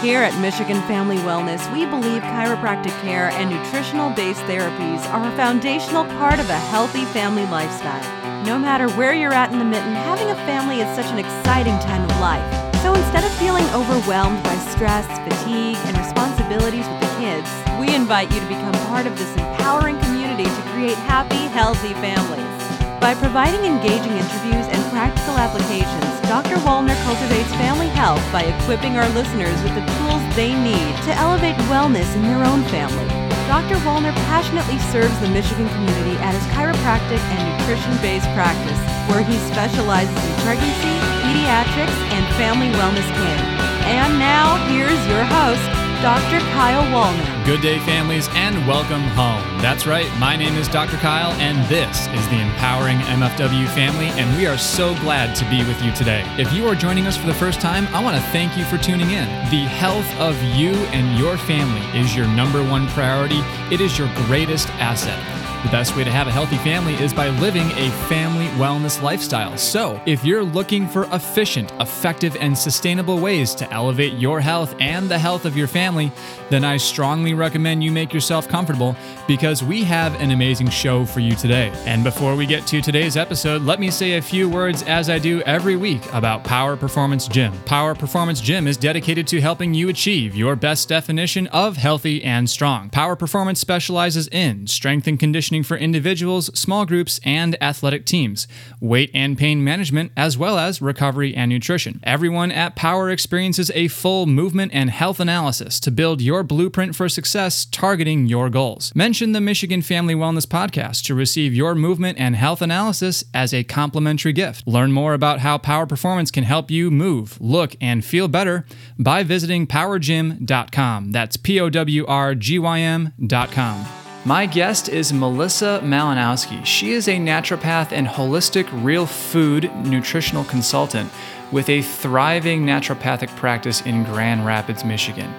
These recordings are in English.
Here at Michigan Family Wellness, we believe chiropractic care and nutritional based therapies are a foundational part of a healthy family lifestyle. No matter where you're at in the mitten, having a family is such an exciting time of life. So instead of feeling overwhelmed by stress, fatigue, and responsibilities with the kids, we invite you to become part of this empowering community to create happy, healthy families. By providing engaging interviews and practical applications, Dr. Wallner cultivates family health by equipping our listeners with the tools they need to elevate wellness in their own family. Dr. Wallner passionately serves the Michigan community at his chiropractic and nutrition based practice, where he specializes in pregnancy, pediatrics, and family wellness care. And now, here's your host, Dr. Kyle Wallner. Good day, families, and welcome home. That's right, my name is Dr. Kyle, and this is the Empowering MFW family, and we are so glad to be with you today. If you are joining us for the first time, I want to thank you for tuning in. The health of you and your family is your number one priority, it is your greatest asset. The best way to have a healthy family is by living a family wellness lifestyle. So, if you're looking for efficient, effective, and sustainable ways to elevate your health and the health of your family, then I strongly recommend you make yourself comfortable because we have an amazing show for you today. And before we get to today's episode, let me say a few words as I do every week about Power Performance Gym. Power Performance Gym is dedicated to helping you achieve your best definition of healthy and strong. Power Performance specializes in strength and conditioning for individuals, small groups, and athletic teams, weight and pain management, as well as recovery and nutrition. Everyone at Power experiences a full movement and health analysis to build your blueprint for success targeting your goals. Mention the Michigan Family Wellness Podcast to receive your movement and health analysis as a complimentary gift. Learn more about how Power Performance can help you move, look, and feel better by visiting powrgym.com. That's P O W R G Y M.com. My guest is Melissa Malinowski. She is a naturopath and holistic real food nutritional consultant with a thriving naturopathic practice in Grand Rapids, Michigan.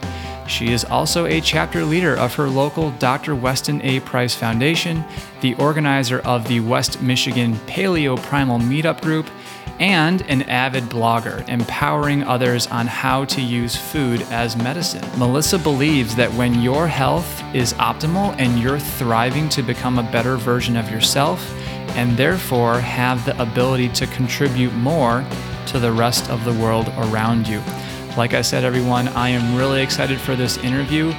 She is also a chapter leader of her local Dr. Weston A. Price Foundation, the organizer of the West Michigan Paleo Primal Meetup Group, and an avid blogger, empowering others on how to use food as medicine. Melissa believes that when your health is optimal and you're thriving to become a better version of yourself, and therefore have the ability to contribute more to the rest of the world around you. Like I said, everyone, I am really excited for this interview.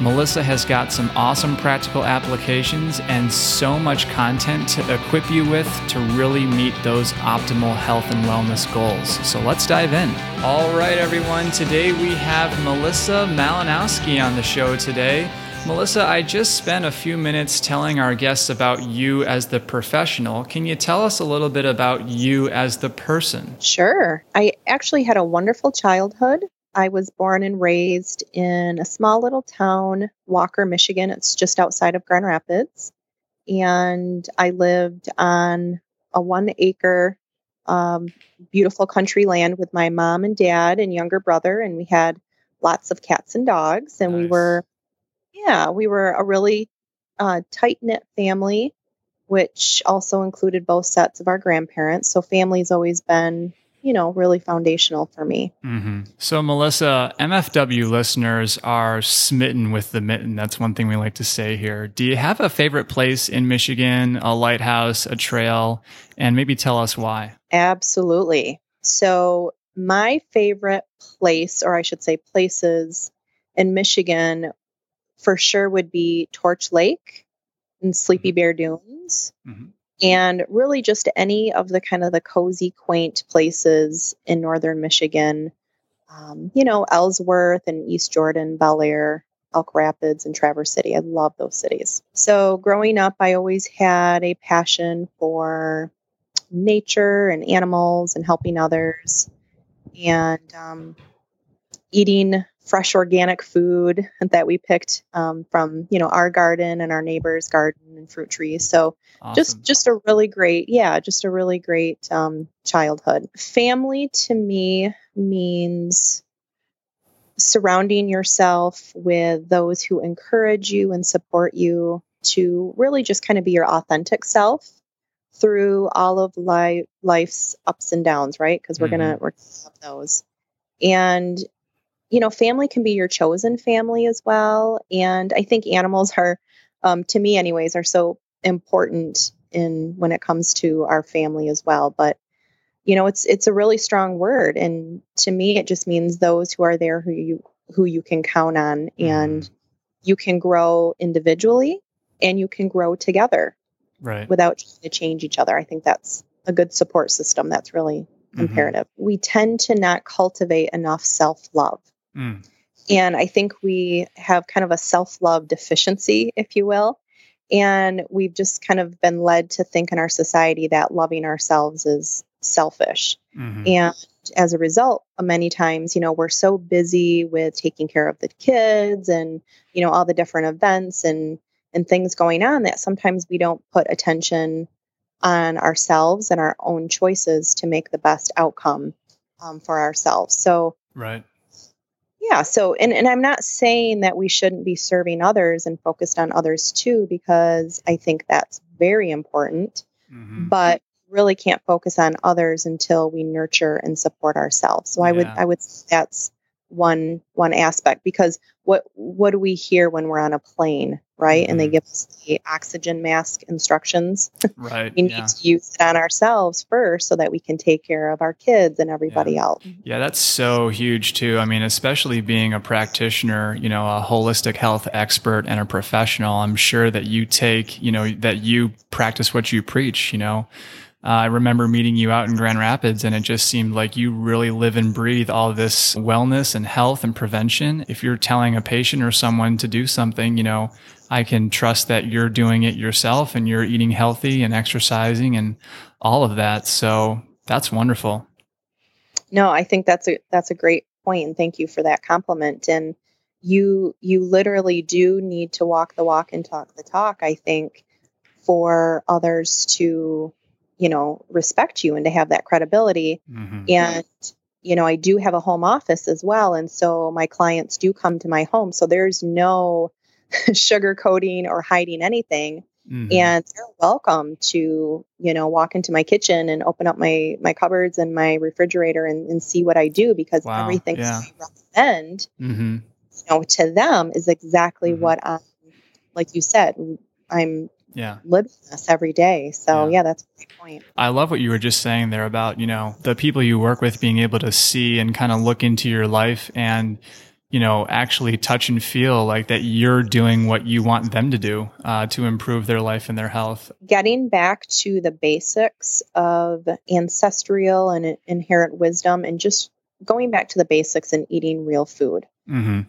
Melissa has got some awesome practical applications and so much content to equip you with to really meet those optimal health and wellness goals. So let's dive in. All right, everyone. Today we have Melissa Malinowski on the show today. Melissa, I just spent a few minutes telling our guests about you as the professional. Can you tell us a little bit about you as the person? Sure. I actually had a wonderful childhood. I was born and raised in a small little town, Walker, Michigan. It's just outside of Grand Rapids. And I lived on a one acre, um, beautiful country land with my mom and dad and younger brother. And we had lots of cats and dogs. And nice. we were, yeah, we were a really uh, tight knit family, which also included both sets of our grandparents. So family's always been you know, really foundational for me. Mm-hmm. So, Melissa, MFW listeners are smitten with the mitten. That's one thing we like to say here. Do you have a favorite place in Michigan, a lighthouse, a trail, and maybe tell us why? Absolutely. So, my favorite place, or I should say places in Michigan, for sure would be Torch Lake and Sleeping mm-hmm. Bear Dunes. Mm-hmm and really just any of the kind of the cozy, quaint places in northern Michigan. Um, you know, Ellsworth and East Jordan, Bellaire, Elk Rapids, and Traverse City. I love those cities. So, growing up, I always had a passion for nature and animals and helping others and um, eating fresh organic food that we picked um, from you know our garden and our neighbor's garden and fruit trees so awesome. just just a really great yeah just a really great um, childhood family to me means surrounding yourself with those who encourage you and support you to really just kind of be your authentic self through all of life, life's ups and downs right because we're mm-hmm. gonna we're gonna have those and you know, family can be your chosen family as well. And I think animals are, um, to me, anyways, are so important in when it comes to our family as well. But you know, it's it's a really strong word, and to me, it just means those who are there who you who you can count on, and mm. you can grow individually, and you can grow together, right? Without trying to change each other. I think that's a good support system. That's really mm-hmm. imperative. We tend to not cultivate enough self love. Mm. And I think we have kind of a self love deficiency, if you will. And we've just kind of been led to think in our society that loving ourselves is selfish. Mm-hmm. And as a result, many times, you know, we're so busy with taking care of the kids and, you know, all the different events and and things going on that sometimes we don't put attention on ourselves and our own choices to make the best outcome um, for ourselves. So, right yeah so and, and i'm not saying that we shouldn't be serving others and focused on others too because i think that's very important mm-hmm. but really can't focus on others until we nurture and support ourselves. So i would i would say that's one one aspect because what what do we hear when we're on a plane right mm-hmm. and they mm-hmm. give us the oxygen mask instructions right we need yeah. to use it on ourselves first so that we can take care of our kids and everybody yeah. else yeah that's so huge too i mean especially being a practitioner you know a holistic health expert and a professional i'm sure that you take you know that you practice what you preach you know uh, I remember meeting you out in Grand Rapids, and it just seemed like you really live and breathe all this wellness and health and prevention. If you're telling a patient or someone to do something, you know, I can trust that you're doing it yourself and you're eating healthy and exercising and all of that. So that's wonderful. No, I think that's a that's a great point, and thank you for that compliment. And you you literally do need to walk the walk and talk the talk. I think for others to you know, respect you and to have that credibility. Mm-hmm. And, you know, I do have a home office as well. And so my clients do come to my home. So there's no sugarcoating or hiding anything. Mm-hmm. And they're welcome to, you know, walk into my kitchen and open up my my cupboards and my refrigerator and, and see what I do because wow. everything yeah. I recommend, mm-hmm. you know, to them is exactly mm-hmm. what I'm, like you said, I'm yeah living this every day so yeah. yeah. that's a great point i love what you were just saying there about you know the people you work with being able to see and kind of look into your life and you know actually touch and feel like that you're doing what you want them to do uh, to improve their life and their health getting back to the basics of ancestral and inherent wisdom and just going back to the basics and eating real food mm-hmm.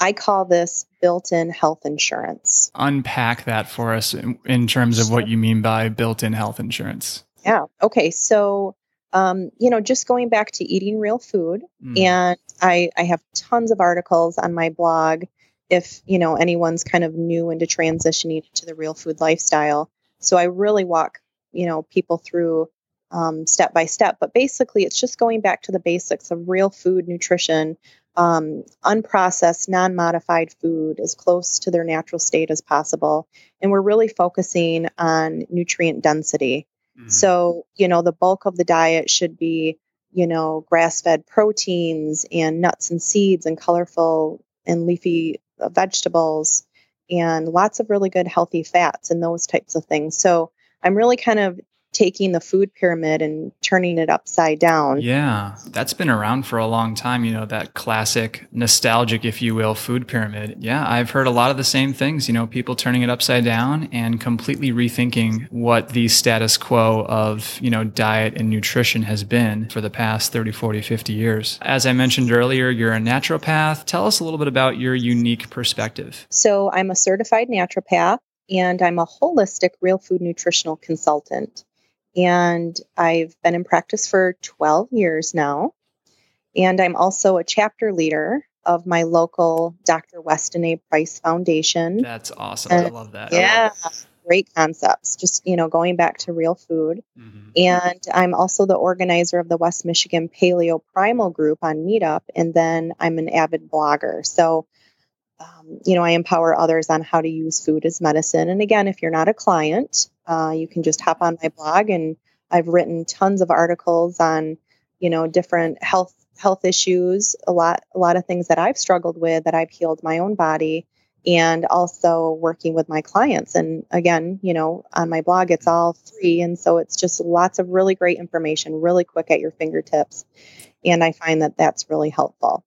I call this built in health insurance. Unpack that for us in, in terms of what you mean by built in health insurance. Yeah. Okay. So, um, you know, just going back to eating real food, mm. and I, I have tons of articles on my blog if, you know, anyone's kind of new into transitioning to the real food lifestyle. So I really walk, you know, people through um, step by step. But basically, it's just going back to the basics of real food nutrition, um, unprocessed, non modified food as close to their natural state as possible. And we're really focusing on nutrient density. Mm-hmm. So, you know, the bulk of the diet should be, you know, grass fed proteins and nuts and seeds and colorful and leafy uh, vegetables and lots of really good healthy fats and those types of things. So, I'm really kind of taking the food pyramid and turning it upside down. Yeah, that's been around for a long time, you know, that classic nostalgic, if you will, food pyramid. Yeah, I've heard a lot of the same things, you know, people turning it upside down and completely rethinking what the status quo of, you know, diet and nutrition has been for the past 30, 40, 50 years. As I mentioned earlier, you're a naturopath. Tell us a little bit about your unique perspective. So, I'm a certified naturopath and I'm a holistic real food nutritional consultant. And I've been in practice for 12 years now. And I'm also a chapter leader of my local Dr. Weston A. Price Foundation. That's awesome. And I love that. Yeah. Great concepts, just you know, going back to real food. Mm-hmm. And I'm also the organizer of the West Michigan Paleo Primal group on Meetup. And then I'm an avid blogger. So um, you know, I empower others on how to use food as medicine. And again, if you're not a client, uh, you can just hop on my blog, and I've written tons of articles on, you know, different health health issues, a lot a lot of things that I've struggled with that I've healed my own body and also working with my clients and again, you know, on my blog it's all free and so it's just lots of really great information really quick at your fingertips and I find that that's really helpful.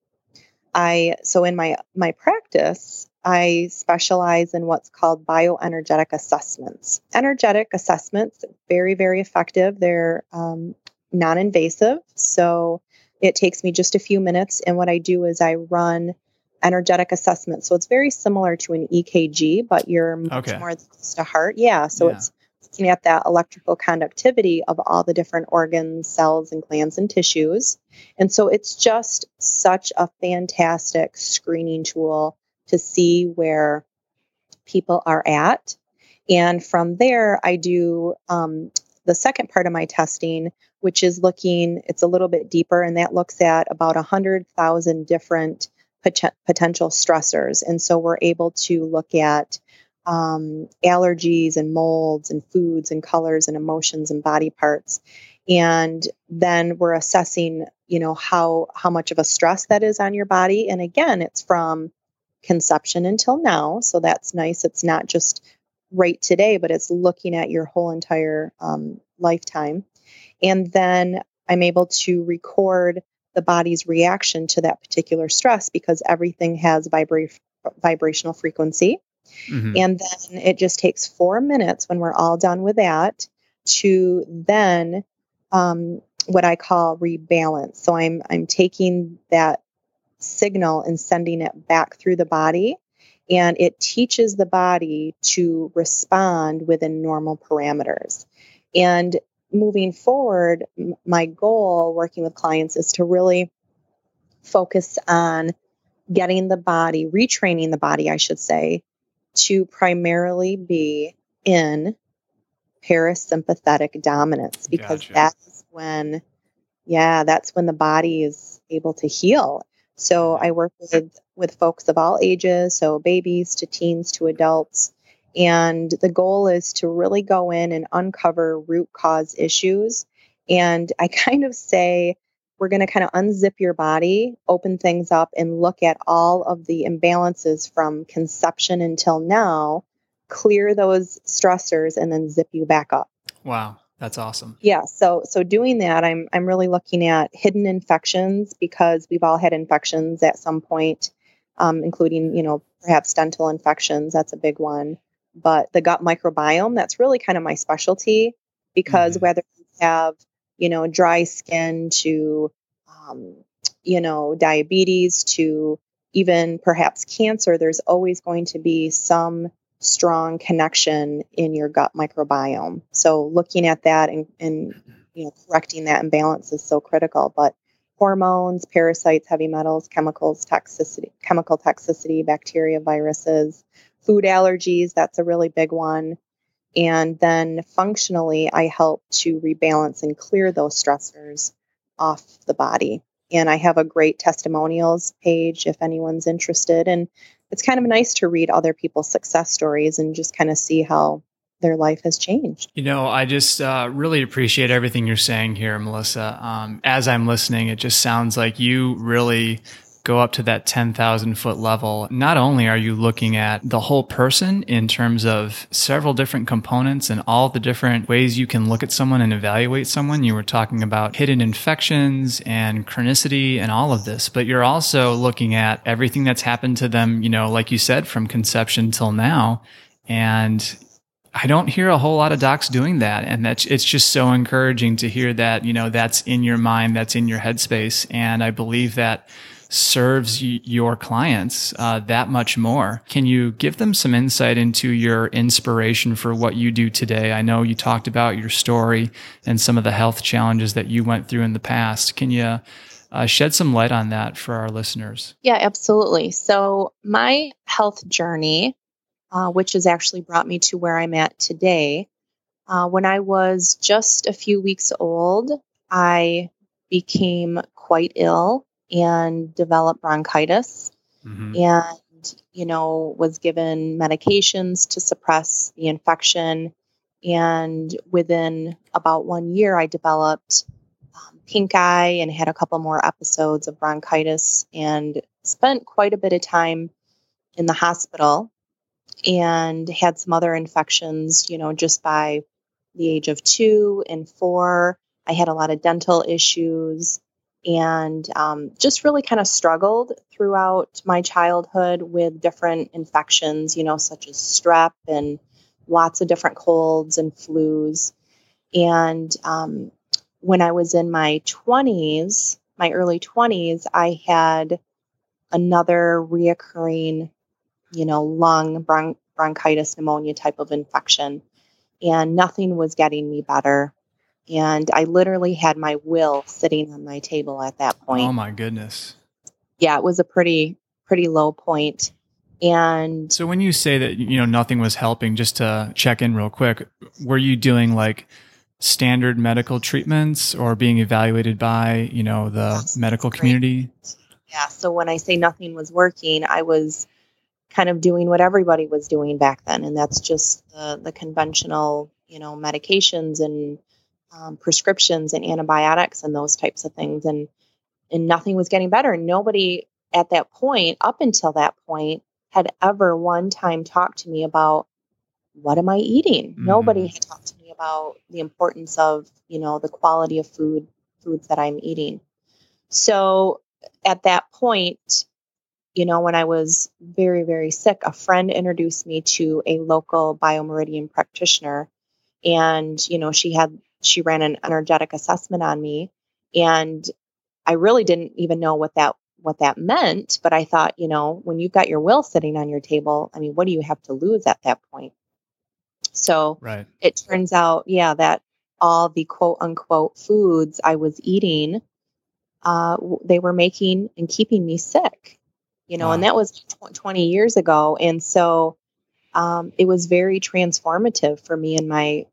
I so in my my practice, I specialize in what's called bioenergetic assessments. Energetic assessments, very very effective. They're um, non-invasive, so it takes me just a few minutes. And what I do is I run energetic assessments. So it's very similar to an EKG, but you're much okay. more close to heart. Yeah. So yeah. it's looking at that electrical conductivity of all the different organs, cells, and glands and tissues. And so it's just such a fantastic screening tool to see where people are at. And from there, I do um, the second part of my testing, which is looking, it's a little bit deeper, and that looks at about 100,000 different pot- potential stressors. And so we're able to look at um, allergies and molds and foods and colors and emotions and body parts. And then we're assessing you know how how much of a stress that is on your body. And again it's from conception until now. So that's nice. It's not just right today but it's looking at your whole entire um, lifetime. And then i'm able to record the body's reaction to that particular stress because everything has vibra- vibrational frequency Mm-hmm. And then it just takes four minutes when we're all done with that to then um, what I call rebalance. So I'm I'm taking that signal and sending it back through the body, and it teaches the body to respond within normal parameters. And moving forward, m- my goal working with clients is to really focus on getting the body, retraining the body, I should say, to primarily be in parasympathetic dominance because gotcha. that's when yeah that's when the body is able to heal. So mm-hmm. i work with with folks of all ages so babies to teens to adults. And the goal is to really go in and uncover root cause issues. And i kind of say we're going to kind of unzip your body, open things up, and look at all of the imbalances from conception until now, clear those stressors, and then zip you back up. Wow. That's awesome. Yeah, so so doing that, I'm I'm really looking at hidden infections because we've all had infections at some point, um, including you know perhaps dental infections. That's a big one. But the gut microbiome, that's really kind of my specialty because mm-hmm. whether you have you know, dry skin to, um, you know, diabetes to even perhaps cancer, there's always going to be some strong connection in your gut microbiome. So looking at that and, and you know, correcting that imbalance is so critical. But hormones, parasites, heavy metals, chemicals, toxicity, chemical toxicity, bacteria, viruses, food allergies, that's a really big one. And then functionally, I help to rebalance and clear those stressors off the body. And I have a great testimonials page if anyone's interested. And it's kind of nice to read other people's success stories and just kind of see how their life has changed. You know, I just uh, really appreciate everything you're saying here, Melissa. Um, as I'm listening, it just sounds like you really go up to that 10,000 foot level, not only are you looking at the whole person in terms of several different components and all the different ways you can look at someone and evaluate someone. You were talking about hidden infections and chronicity and all of this, but you're also looking at everything that's happened to them, you know, like you said, from conception till now. And I don't hear a whole lot of docs doing that. And that's, it's just so encouraging to hear that, you know, that's in your mind, that's in your headspace. And I believe that serves your clients uh, that much more. Can you give them some insight into your inspiration for what you do today? I know you talked about your story and some of the health challenges that you went through in the past. Can you uh, shed some light on that for our listeners? Yeah, absolutely. So, my health journey, uh, which has actually brought me to where I'm at today, uh, when I was just a few weeks old, I became quite ill and developed bronchitis mm-hmm. and you know was given medications to suppress the infection and within about one year i developed um, pink eye and had a couple more episodes of bronchitis and spent quite a bit of time in the hospital and had some other infections, you know, just by the age of two and four. I had a lot of dental issues and um, just really kind of struggled throughout my childhood with different infections, you know, such as strep and lots of different colds and flus. And um, when I was in my 20s, my early 20s, I had another reoccurring, you know, lung bron- bronchitis pneumonia type of infection. And nothing was getting me better. And I literally had my will sitting on my table at that oh point. Oh my goodness. Yeah, it was a pretty, pretty low point. And so when you say that, you know, nothing was helping, just to check in real quick, were you doing like standard medical treatments or being evaluated by, you know, the That's medical great. community? Yeah. So when I say nothing was working, I was kind of doing what everybody was doing back then. And that's just the, the conventional, you know, medications and um, prescriptions and antibiotics and those types of things. And, and nothing was getting better. Nobody at that point, up until that point, had ever one time talked to me about what am I eating? Mm-hmm. Nobody had talked to me about the importance of, you know, the quality of food, foods that I'm eating. So at that point, you know, when I was very, very sick, a friend introduced me to a local biomeridian practitioner. And, you know, she had, she ran an energetic assessment on me. And I really didn't even know what that what that meant, but I thought, you know, when you've got your will sitting on your table, I mean, what do you have to lose at that point? So right. it turns out, yeah, that all the quote unquote foods I was eating, uh, they were making and keeping me sick, you know, wow. and that was tw- 20 years ago. And so um, it was very transformative for me and my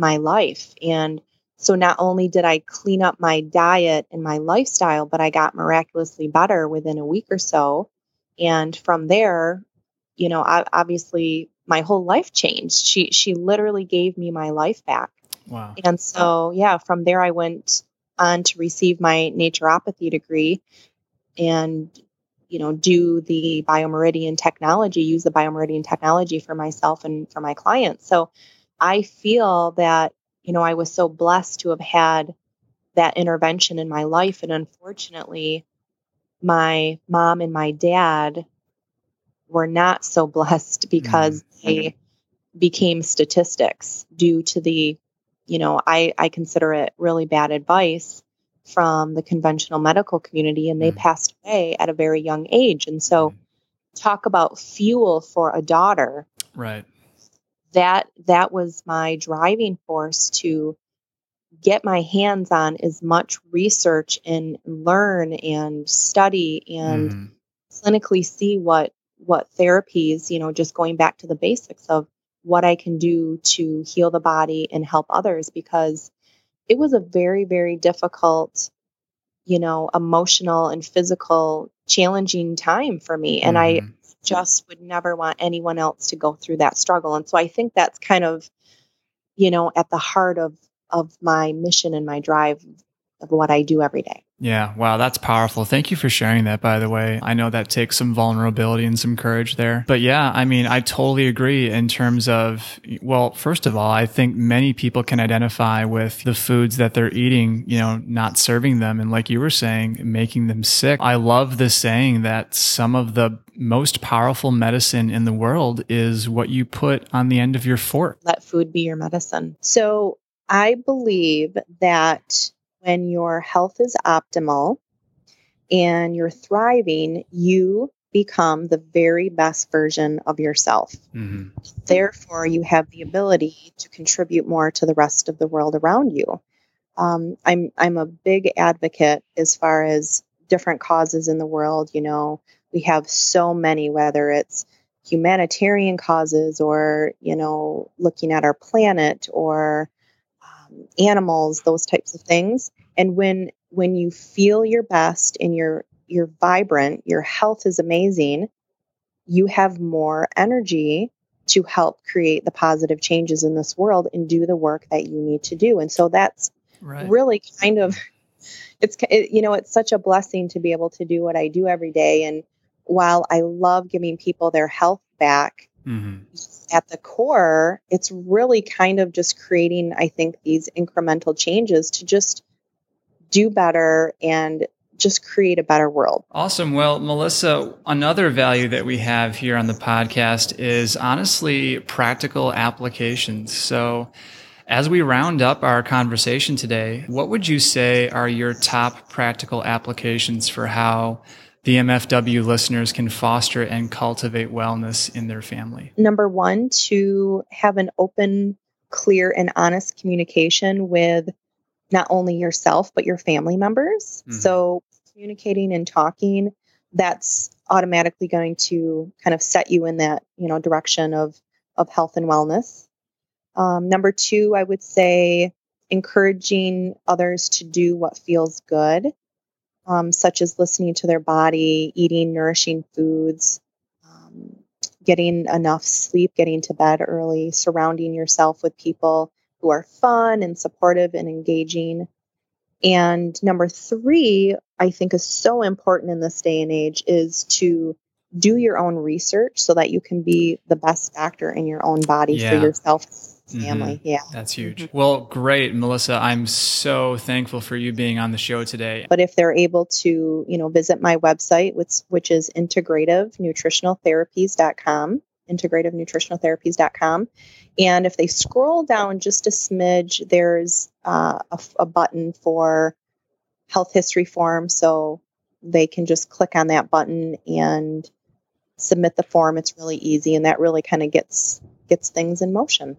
my life. And so not only did I clean up my diet and my lifestyle, but I got miraculously better within a week or so. And from there, you know, I, obviously my whole life changed. She she literally gave me my life back. Wow. And so yeah, from there I went on to receive my naturopathy degree and you know do the biomeridian technology use the biomeridian technology for myself and for my clients so i feel that you know i was so blessed to have had that intervention in my life and unfortunately my mom and my dad were not so blessed because mm-hmm. they became statistics due to the you know I, I consider it really bad advice from the conventional medical community and they mm-hmm. passed away at a very young age and so mm-hmm. talk about fuel for a daughter right that that was my driving force to get my hands on as much research and learn and study and mm-hmm. clinically see what what therapies, you know, just going back to the basics of what I can do to heal the body and help others because it was a very, very difficult, you know, emotional and physical challenging time for me. And mm-hmm. I just would never want anyone else to go through that struggle. And so I think that's kind of, you know, at the heart of of my mission and my drive of what I do every day. Yeah, wow, that's powerful. Thank you for sharing that, by the way. I know that takes some vulnerability and some courage there. But yeah, I mean, I totally agree in terms of, well, first of all, I think many people can identify with the foods that they're eating, you know, not serving them. And like you were saying, making them sick. I love the saying that some of the most powerful medicine in the world is what you put on the end of your fork. Let food be your medicine. So I believe that when your health is optimal and you're thriving, you become the very best version of yourself. Mm-hmm. Therefore, you have the ability to contribute more to the rest of the world around you. Um, I'm I'm a big advocate as far as different causes in the world. You know, we have so many, whether it's humanitarian causes or you know looking at our planet or animals, those types of things. And when when you feel your best and you're you're vibrant, your health is amazing, you have more energy to help create the positive changes in this world and do the work that you need to do. And so that's right. really kind of it's it, you know it's such a blessing to be able to do what I do every day. And while I love giving people their health back, mm-hmm. at the core, it's really kind of just creating, I think, these incremental changes to just do better and just create a better world. Awesome. Well, Melissa, another value that we have here on the podcast is honestly practical applications. So, as we round up our conversation today, what would you say are your top practical applications for how the MFW listeners can foster and cultivate wellness in their family? Number one, to have an open, clear, and honest communication with not only yourself, but your family members. Mm-hmm. So, communicating and talking, that's automatically going to kind of set you in that, you know, direction of, of health and wellness. Um, number two, I would say encouraging others to do what feels good, um, such as listening to their body, eating nourishing foods, um, getting enough sleep, getting to bed early, surrounding yourself with people who are fun and supportive and engaging. And number three, I think is so important in this day and age is to do your own research so that you can be the best doctor in your own body yeah. for yourself family. Mm-hmm. Yeah. That's huge. Mm-hmm. Well, great, Melissa. I'm so thankful for you being on the show today. But if they're able to, you know, visit my website, which, which is integrativenutritionaltherapies.com, integrativenutritionaltherapies.com. And if they scroll down just a smidge, there's uh, a, a button for health history form. So they can just click on that button and submit the form. It's really easy, and that really kind of gets gets things in motion.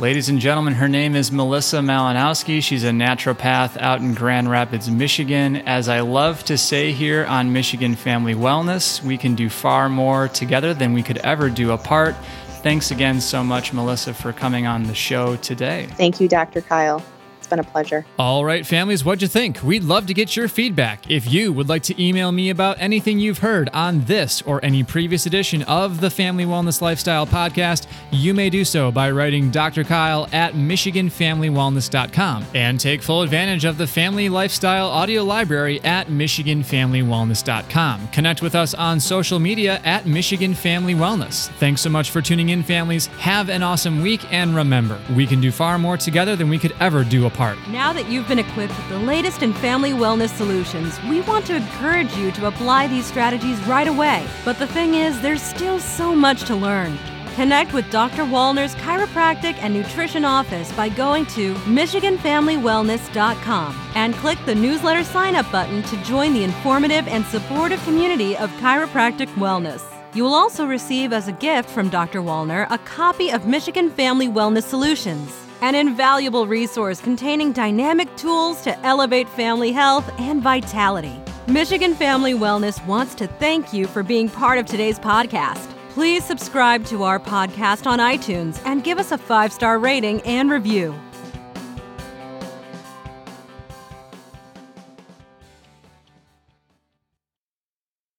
Ladies and gentlemen, her name is Melissa Malinowski. She's a naturopath out in Grand Rapids, Michigan. As I love to say here on Michigan Family Wellness, we can do far more together than we could ever do apart. Thanks again so much, Melissa, for coming on the show today. Thank you, Dr. Kyle been a pleasure. All right, families, what'd you think? We'd love to get your feedback. If you would like to email me about anything you've heard on this or any previous edition of the Family Wellness Lifestyle podcast, you may do so by writing Dr. Kyle at MichiganFamilyWellness.com and take full advantage of the Family Lifestyle audio library at MichiganFamilyWellness.com. Connect with us on social media at Michigan Family Wellness. Thanks so much for tuning in, families. Have an awesome week, and remember, we can do far more together than we could ever do apart Now that you've been equipped with the latest in family wellness solutions, we want to encourage you to apply these strategies right away. But the thing is, there's still so much to learn. Connect with Dr. Wallner's chiropractic and nutrition office by going to MichiganFamilyWellness.com and click the newsletter sign up button to join the informative and supportive community of chiropractic wellness. You will also receive as a gift from Dr. Wallner a copy of Michigan Family Wellness Solutions an invaluable resource containing dynamic tools to elevate family health and vitality. Michigan Family Wellness wants to thank you for being part of today's podcast. Please subscribe to our podcast on iTunes and give us a five star rating and review.